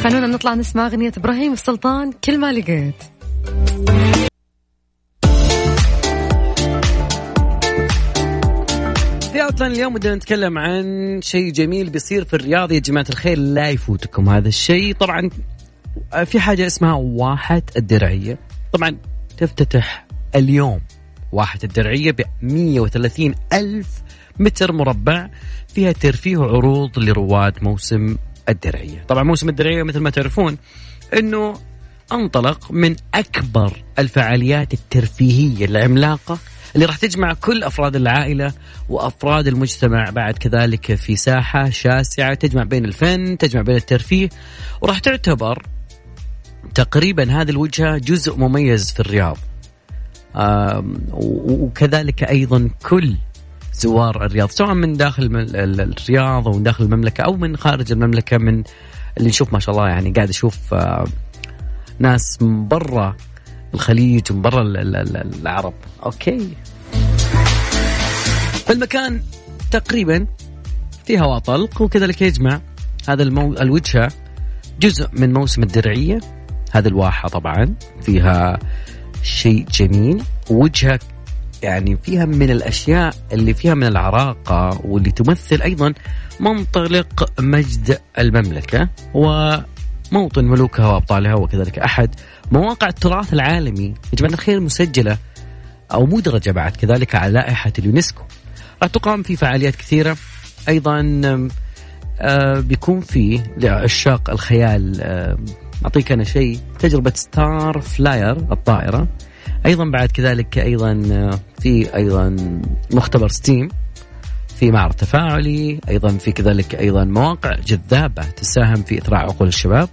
خلونا نطلع نسمع أغنية إبراهيم السلطان كل ما لقيت. في عطلان اليوم بدنا نتكلم عن شيء جميل بيصير في الرياض. يا جماعة الخير لا يفوتكم هذا الشيء. طبعا في حاجة اسمها واحة الدرعية. طبعا تفتتح اليوم واحة الدرعية ب 130 ألف متر مربع. فيها ترفيه وعروض لرواد موسم الدرعية. طبعا موسم الدرعية مثل ما تعرفون أنه أنطلق من أكبر الفعاليات الترفيهية العملاقة اللي راح تجمع كل أفراد العائلة وأفراد المجتمع بعد كذلك في ساحة شاسعة تجمع بين الفن تجمع بين الترفيه وراح تعتبر تقريبا هذه الوجهة جزء مميز في الرياض. وكذلك أيضا كل زوار الرياض سواء من داخل الرياض أو من داخل المملكة أو من خارج المملكة من اللي نشوف ما شاء الله يعني قاعد أشوف آه، ناس من برا الخليج ومن برا ال- ال- ال- العرب. أوكي. فالمكان تقريبا في هواء طلق وكذلك يجمع هذا المو... الوجهة جزء من موسم الدرعية هذه الواحة طبعا فيها شيء جميل وجهة يعني فيها من الأشياء اللي فيها من العراقة واللي تمثل أيضا منطلق مجد المملكة وموطن ملوكها وأبطالها وكذلك أحد مواقع التراث العالمي. يا جماعة الخير مسجلة أو مدرجة بعد كذلك على لائحة اليونسكو. راح تقام في فعاليات كثيرة. أيضا آه، بيكون في لعشاق الخيال آه، أعطيك أنا شيء. تجربة Star Flyer الطائرة. أيضا بعد كذلك أيضا آه، في أيضا مختبر STEAM في معرض تفاعلي أيضا في كذلك أيضا مواقع جذابة تساهم في اثراء عقول الشباب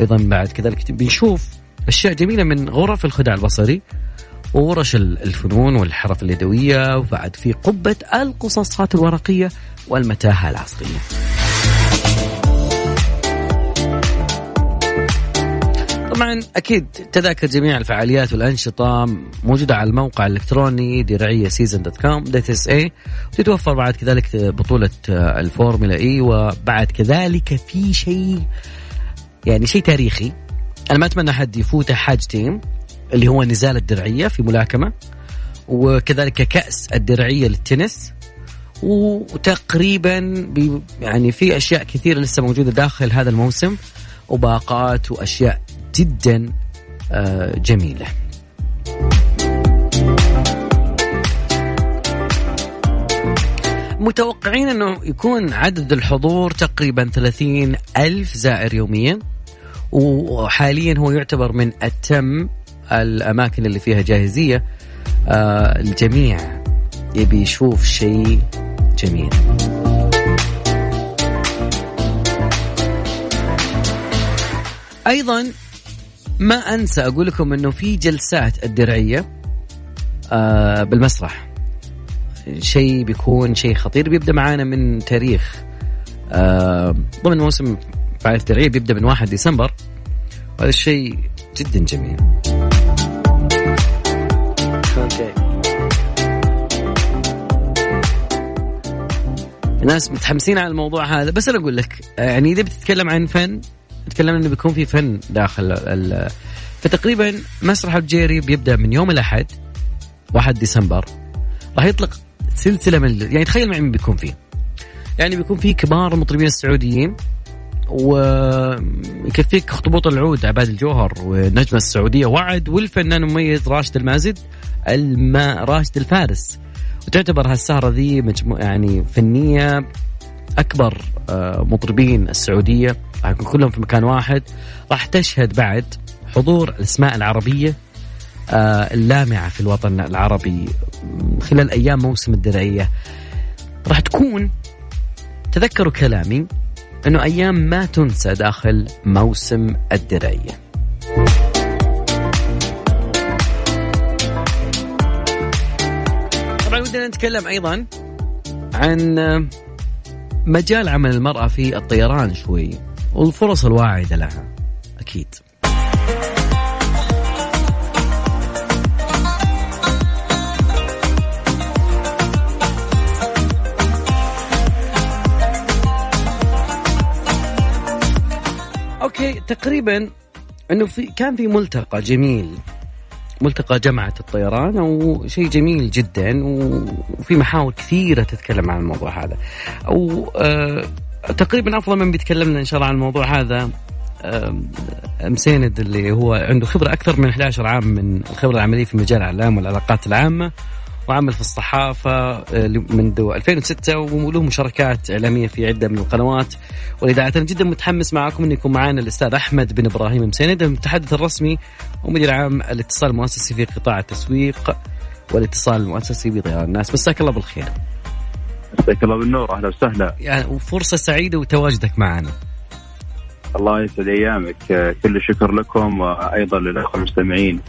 أيضا بعد كذلك بنشوف أشياء جميلة من غرف الخداع البصري وورش ال- الفنون والحرف اليدوية وبعد في قبة القصاصات الورقية والمتاهة العصرية. طبعا أكيد تذاكر جميع الفعاليات والأنشطة موجودة على الموقع الإلكتروني درعية season dot com dot SA وتتوفر بعد كذلك بطولة الفورمولا E وبعد كذلك في شيء يعني شيء تاريخي. أنا ما أتمنى حد يفوته حاجتين اللي هو نزال الدرعية في ملاكمة وكذلك كأس الدرعية للتنس. وتقريبا يعني في أشياء كثيرة لسه موجودة داخل هذا الموسم وباقات وأشياء جدا آه، جميلة. متوقعين أنه يكون عدد الحضور تقريبا 30 ألف زائر يوميا وحاليا هو يعتبر من أتم الأماكن اللي فيها جاهزية آه الجميع يبي يشوف شيء جميل أيضا ما أنسى أقول لكم أنه في جلسات الدرعية آه بالمسرح. شيء بيكون شيء خطير بيبدأ معانا من تاريخ آه ضمن موسم فعالية الدرعية بيبدأ من 1 ديسمبر. وهذا الشيء جدا جميل. الناس متحمسين على الموضوع هذا بس أنا أقول لك يعني إذا بتتكلم عن فن تكلمنا إنه بيكون في فن داخل ال فتقريبا مسرح الجيري بيبدأ من يوم الأحد 1 ديسمبر. راح يطلق سلسلة من يعني تخيل معي مين بيكون فيه. يعني بيكون في كبار المطربين السعوديين ويكفيك اخطبوط العود عباد الجوهر والنجمة السعودية. وعد والفنان المميز راشد المازد الما راشد الفارس. وتعتبر هالسهرة ذي مجموعة يعني فنية أكبر آه، مطربين السعودية. راح يكون كلهم في مكان واحد. راح تشهد بعد حضور الأسماء العربية آه، اللامعة في الوطن العربي خلال أيام موسم الدرعية. راح تكون تذكروا كلامي إنه أيام ما تنسى داخل موسم الدرعية. طبعا ودنا نتكلم أيضا عن مجال عمل المرأة في الطيران شوي. والفرص الواعدة لها أكيد. أوكي تقريبا إنه في كان في ملتقى جميل ملتقى جامعة الطيران أو شيء جميل جدا وفي محاور كثيرة تتكلم عن الموضوع هذا أو آه تقريبا أفضل من بيتكلم لنا إن شاء الله عن الموضوع هذا. مسيند اللي هو عنده خبرة أكثر من 11 عام من الخبرة العملية في مجال الإعلام والعلاقات العامة وعمل في الصحافة آه، منذ 2006 وله مشاركات إعلامية في عدة من القنوات. والإذاعات أنا جدا متحمس معكم أن يكون معنا الأستاذ أحمد بن إبراهيم مسيند المتحدث الرسمي ومدير عام الاتصال المؤسسي في قطاع التسويق والاتصال المؤسسي بطيران الناس. مساك الله بالخير. مساك الله بالنور أهلا وسهلا. يعني وفرصة سعيدة وتواجدك معنا. الله يسعد أيامك. كل الشكر لكم وأيضا للأخوة المستمعين.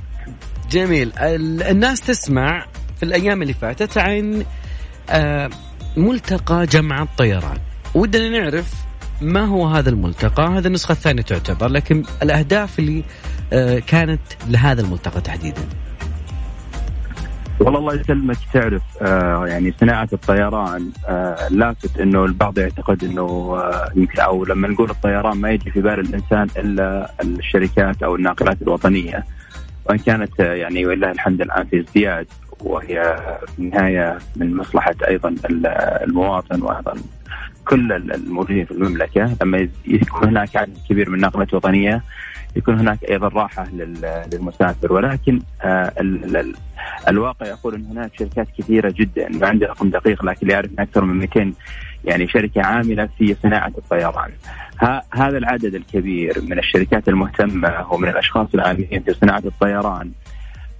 جميل. ال- الناس تسمع في الأيام اللي فاتت عن آه ملتقى جمع الطيران. ودنا نعرف ما هو هذا الملتقى. هذا النسخة الثانية تعتبر لكن الأهداف اللي آه كانت لهذا الملتقى تحديدا. والله الله يسلمك. تعرف آه يعني صناعة الطيران آه لافت إنه البعض يعتقد إنه آه يمكن أو لما نقول الطيران ما يجي في بال الإنسان إلا الشركات أو الناقلات الوطنية. وإن كانت آه يعني ولله الحمد الآن في ازدياد وهي في النهاية من مصلحة أيضا المواطن وأيضا كل الموجودين في المملكة لما يكون هناك عدد كبير من الناقلات الوطنية يكون هناك أيضا راحة للمسافر ولكن آه الواقع يقول إن هناك شركات كثيرة جدا ما عندي رقم دقيق لكن يعرف أكثر من 200 يعني شركة عاملة في صناعة الطيران. هذا العدد الكبير من الشركات المهتمة ومن الأشخاص العاملين في صناعة الطيران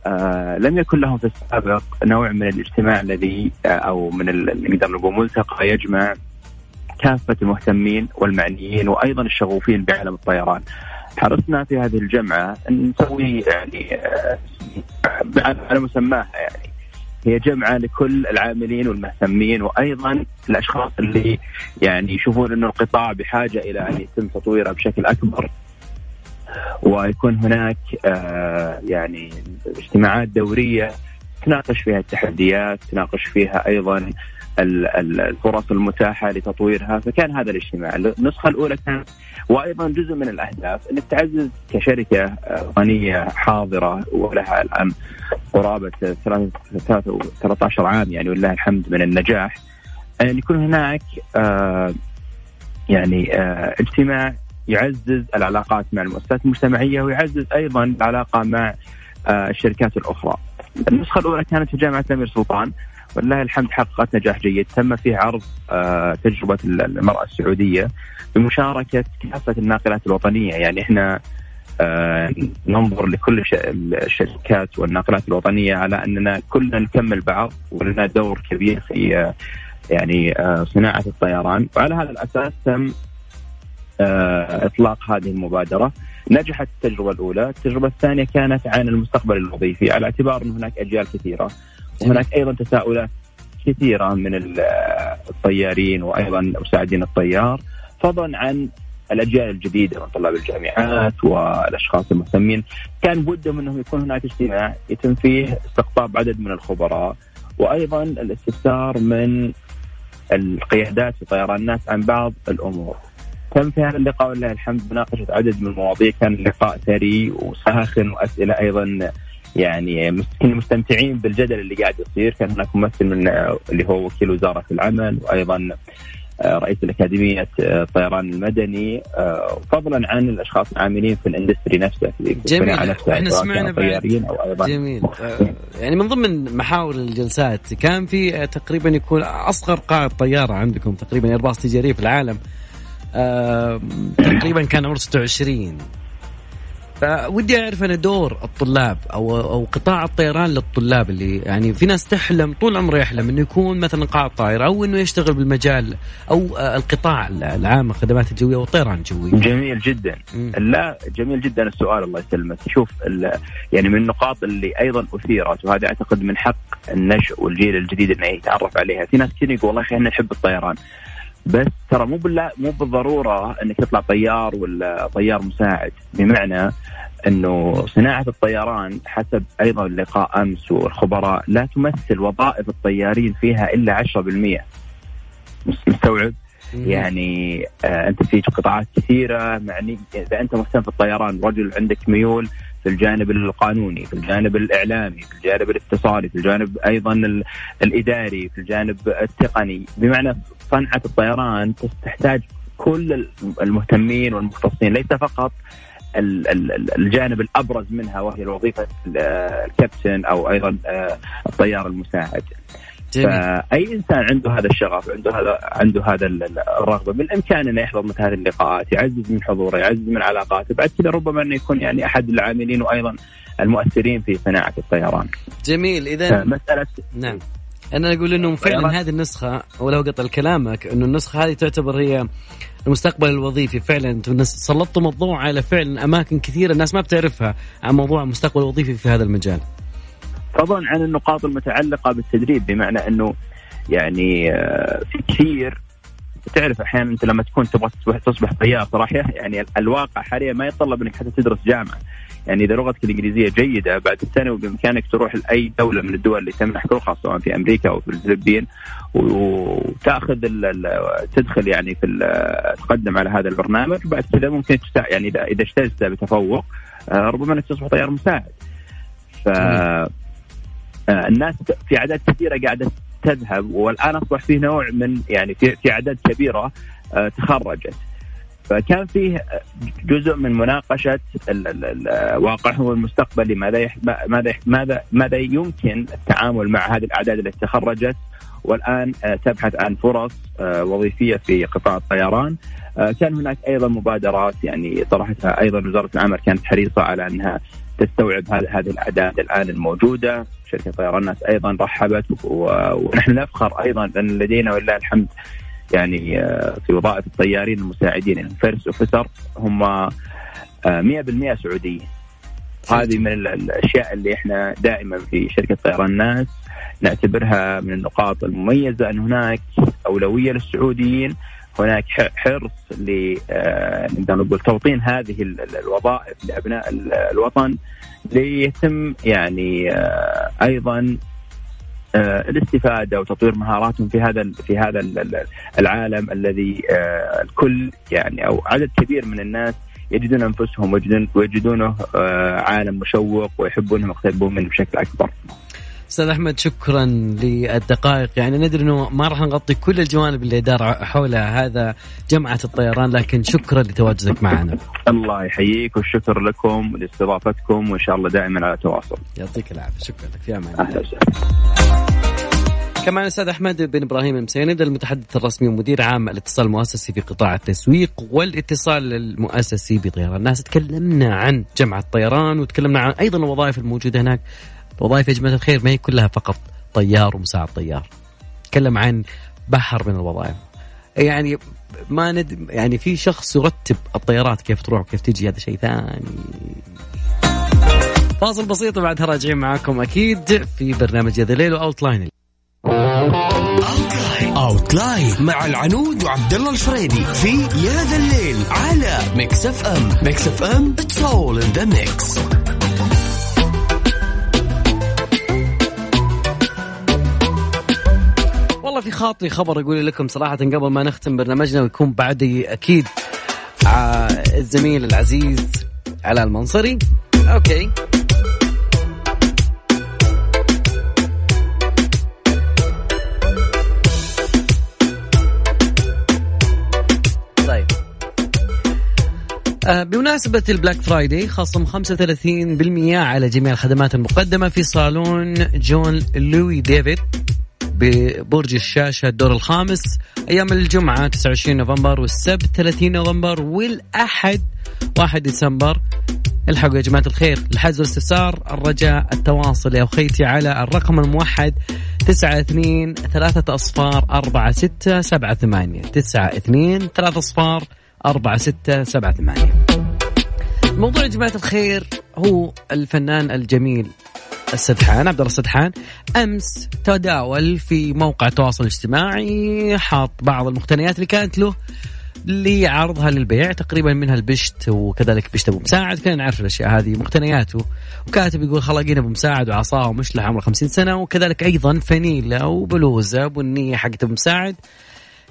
آه لم يكن لهم في السابق نوع من الاجتماع الذي آه أو من نقدر نقول ملتقى يجمع كافة المهتمين والمعنيين وأيضا الشغوفين بعالم الطيران. حرصنا في هذه الجمعة أن نسوي يعني آه، على مسماها يعني هي جمعة لكل العاملين والمهتمين وأيضا الأشخاص اللي يعني يشوفون أن القطاع بحاجة إلى أن يتم تطويره بشكل أكبر ويكون هناك آه، يعني اجتماعات دورية تناقش فيها التحديات تناقش فيها أيضا الفرص المتاحة لتطويرها فكان هذا الاجتماع. النسخة الأولى كانت وأيضا جزء من الأهداف أنك تعزز كشركة غنية حاضرة ولها الآن قرابة 13 عام يعني ولله الحمد من النجاح أن يكون هناك آه، يعني آه، اجتماع يعزز العلاقات مع المؤسسات المجتمعية ويعزز أيضا العلاقة مع آه، الشركات الأخرى. النسخة الأولى كانت في جامعة الأمير سلطان. ولله الحمد حققت نجاح جيد. تم فيه عرض آه، تجربة المرأة السعودية بمشاركة كافة الناقلات الوطنية. يعني إحنا آه، ننظر لكل الشركات والناقلات الوطنية على أننا كلنا نكمل بعض ولنا دور كبير في آه، يعني صناعة الطيران. وعلى هذا الأساس تم إطلاق هذه المبادرة. نجحت التجربة الأولى. التجربة الثانية كانت عن المستقبل الوظيفي. على اعتبار أن هناك أجيال كثيرة. وهناك أيضا تساؤلات كثيرة من الطيارين وأيضا مساعدين الطيار فضلا عن الأجيال الجديدة من طلاب الجامعات والأشخاص المهتمين كان بدهم انهم يكون هناك اجتماع يتم فيه استقطاب عدد من الخبراء وأيضا الاستفسار من القيادات في طيران الناس عن بعض الأمور. تم في هذا اللقاء ولله الحمد مناقشة عدد من المواضيع كان اللقاء ثري وساخن وأسئلة أيضا يعني كنا مستمتعين بالجدل اللي قاعد يصير. كان هناك ممثل من اللي هو وكيل وزارة العمل وأيضا آه، رئيس الأكاديمية آه، الطيران المدني. آه، فضلا عن الأشخاص العاملين في الإندستري نفسه في جميل. إحنا سمعنا طيارين أو أيضا جميل. يعني من ضمن محاور الجلسات كان في تقريبا يكون أصغر قاعة طيارة عندكم تقريبا إيرباص تجارية في العالم. تقريبا كان عمره 26 فودي أعرف أنا دور الطلاب أو أو قطاع الطيران للطلاب اللي يعني في ناس تحلم طول عمره يحلم إنه يكون مثلا قائد طائرة أو إنه يشتغل بالمجال أو القطاع العام الخدمات الجوية والطيران الجوي. جميل جدا. م. لا جميل جدا السؤال الله يسلمك. شوف يعني من النقاط اللي أيضا أثيرت وهذا أعتقد من حق النشء والجيل الجديد إنه يتعرف عليها، في ناس كثير يقول والله إحنا نحب الطيران. بس ترى مو بالله مو بالضرورة إنك تطلع طيار ولا طيار مساعد. بمعنى إنه صناعة الطيران حسب أيضا لقاء أمس والخبراء لا تمثل وظائف الطيارين فيها إلا 10% مستوعب؟ يعني آه أنت في قطاعات كثيرة معني إذا أنت مهتم في الطيران رجل عندك ميول في الجانب القانوني في الجانب الإعلامي في الجانب الاتصالي في الجانب أيضا الإداري في الجانب التقني. بمعنى صنعة الطيران تحتاج كل المهتمين والمختصين ليس فقط الجانب الأبرز منها وهي وظيفه الكابتن أو أيضا آه، الطيار المساعد. جميل. فأي إنسان عنده هذا الشغف عنده هذا عنده هذا الرغبة بالامكان انه يحضر مثل هذه اللقاءات يعزز من حضوره يعزز من علاقاته بعد كذا ربما انه يكون يعني أحد العاملين وأيضا المؤثرين في صناعة الطيران. جميل اذا مساله نعم أنا أقول إنه فعلا هذه النسخة ولو قطع كلامك إنه النسخة هذه تعتبر هي المستقبل الوظيفي فعلا. سلطتم الضوء على فعلا أماكن كثيرة الناس ما بتعرفها عن موضوع المستقبل الوظيفي في هذا المجال. فضلا عن النقاط المتعلقة بالتدريب بمعنى إنه يعني آه، في كثير تعرف أحيانا أنت لما تكون تبغى تصبح تصبح طيار صراحة يعني الواقع حاليا ما يتطلب إنك حتى تدرس جامعة. يعني إذا لغتك الإنجليزية جيدة بعد الثانوي بإمكانك تروح لأي دولة من الدول اللي تمنح رخص سواء في أمريكا أو في الفلبين وتأخذ تدخل يعني في تقدم على هذا البرنامج وبعد كذا ممكن يعني اذا إذا اجتزت بتفوق آه، ربما أنك تصبح طيار مساعد. ف آه، الناس في أعداد كثيرة قاعدة تذهب والآن أصبح في نوع من يعني في في أعداد كبيرة آه، تخرجت فكان فيه جزء من مناقشة واقعهم المستقبلي ماذا ماذا ماذا ماذا يمكن التعامل مع هذه الأعداد التي تخرجت والآن آه، تبحث عن فرص آه، وظيفية في قطاع الطيران. كان هناك أيضا مبادرات يعني طرحتها أيضا وزارة العمل كانت حريصة على أنها تستوعب هذه الأعداد الآن الموجودة. شركة طيران ناس أيضا رحبت ونحن نفخر أيضا أن لدينا ولله الحمد يعني آه، في وظائف الطيارين المساعدين. يعني first officer هم 100% آه، سعوديين. هذه من الأشياء اللي إحنا دائما في شركة طيران الناس نعتبرها من النقاط المميزة أن هناك أولوية للسعوديين. هناك حرص ل آه، نقدر نقول توطين هذه الوظائف لأبناء الوطن ليتم يعني أيضا الاستفادة وتطوير مهاراتهم في هذا في هذا العالم الذي الكل يعني أو عدد كبير من الناس يجدون أنفسهم ويجدونه عالم مشوق ويحبونه ويقتربون منه بشكل أكبر. أستاذ أحمد شكرا للدقائق. يعني ندري إنه ما راح نغطي كل الجوانب اللي دار حول هذا جمعة الطيران لكن شكرا لتواجدك معنا. الله يحييك والشكر لكم لاستضافتكم وإن شاء الله دائما على تواصل. يعطيك العافية. شكرا لك. في أمان أهلا وسهلا. كمان الاستاذ أحمد بن إبراهيم المسيند المتحدث الرسمي ومدير عام الاتصال المؤسسي في قطاع التسويق والاتصال المؤسسي بطيران. الناس تكلمنا عن جمع الطيران وتكلمنا عن أيضا الوظائف الموجودة هناك. الوظائف يا جماعة الخير ما هي كلها فقط طيار ومساعد طيار. تكلم عن بحر من الوظائف. يعني ما ند يعني في شخص يرتب الطيارات كيف تروح وكيف تجي هذا شيء ثاني. فاصل بسيط وبعدها راجعين معاكم أكيد في برنامج يا الليل و outline outline مع العنود وعبد الله الفريدي في يا ذا الليل على Mix FM Mix FM it's all in the mix والله في خاطري خبر أقول لكم صراحة قبل ما نختم برنامجنا ويكون بعدي أكيد الزميل العزيز علاء المنصري okay. طيب. آه، بمناسبة ال Black Friday خصم 35% على جميع الخدمات المقدمة في صالون جون لوي ديفيد. ببرج الشاشة الدور الخامس أيام الجمعة 29 نوفمبر والسبت 30 نوفمبر والأحد 1 ديسمبر. الحقوا يا جماعة الخير الحجز والاستفسار الرجاء التواصل يا أخيتي على الرقم الموحد تسعة اثنين ثلاثة أصفار أربعة ستة سبعة ثمانية. تسعة اثنين ثلاثة أصفار أربعة ستة سبعة ثمانية. موضوع يا جماعة الخير هو الفنان الجميل السدحان عبد الله السدحان. أمس تداول في موقع التواصل الاجتماعي حاط بعض المقتنيات اللي كانت له لعرضها للبيع تقريبا منها البشت وكذلك بشت أبو مساعد. كان نعرف الأشياء هذه مقتنياته. وكاتب يقول خلاقين أبو مساعد وعصاه ومشلح عمره 50 سنة. وكذلك أيضا فنيله وبلوزة بنيه حقت أبو مساعد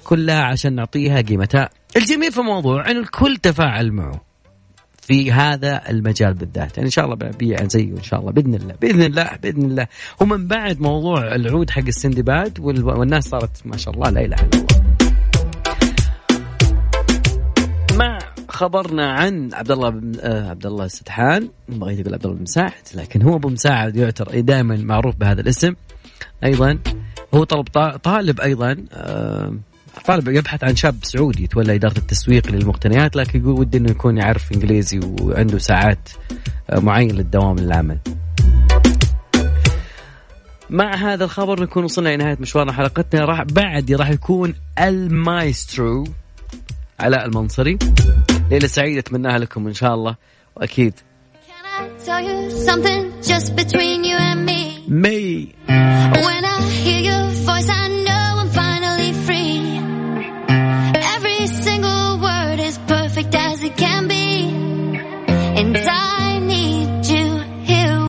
كلها عشان نعطيها قيمتها. الجميل في الموضوع انه الكل تفاعل معه. في هذا المجال بالذات. يعني إن شاء الله ببيع زيه إن شاء الله بإذن الله بإذن الله بإذن الله. ومن بعد موضوع العود حق السندباد والناس صارت ما شاء الله لا إله إلا الله. مع خبرنا عن عبد الله بن آه عبد الله السدحان بغيت أقول عبد الله بن مساعد لكن هو أبو مساعد يعتبر دائما معروف بهذا الاسم. أيضا هو طلب طالب أيضا آه طالب يبحث عن شاب سعودي يتولى إدارة التسويق للمقتنيات لكن يقول ودي أنه يكون يعرف إنجليزي وعنده ساعات آه، معين للدوام للعمل مع هذا الخبر نكون وصلنا لنهاية مشوارنا حلقتنا. راح بعد راح يكون المايسترو علاء المنصري. ليلة سعيدة أتمناها لكم إن شاء الله. وأكيد. مي When I hear your voice I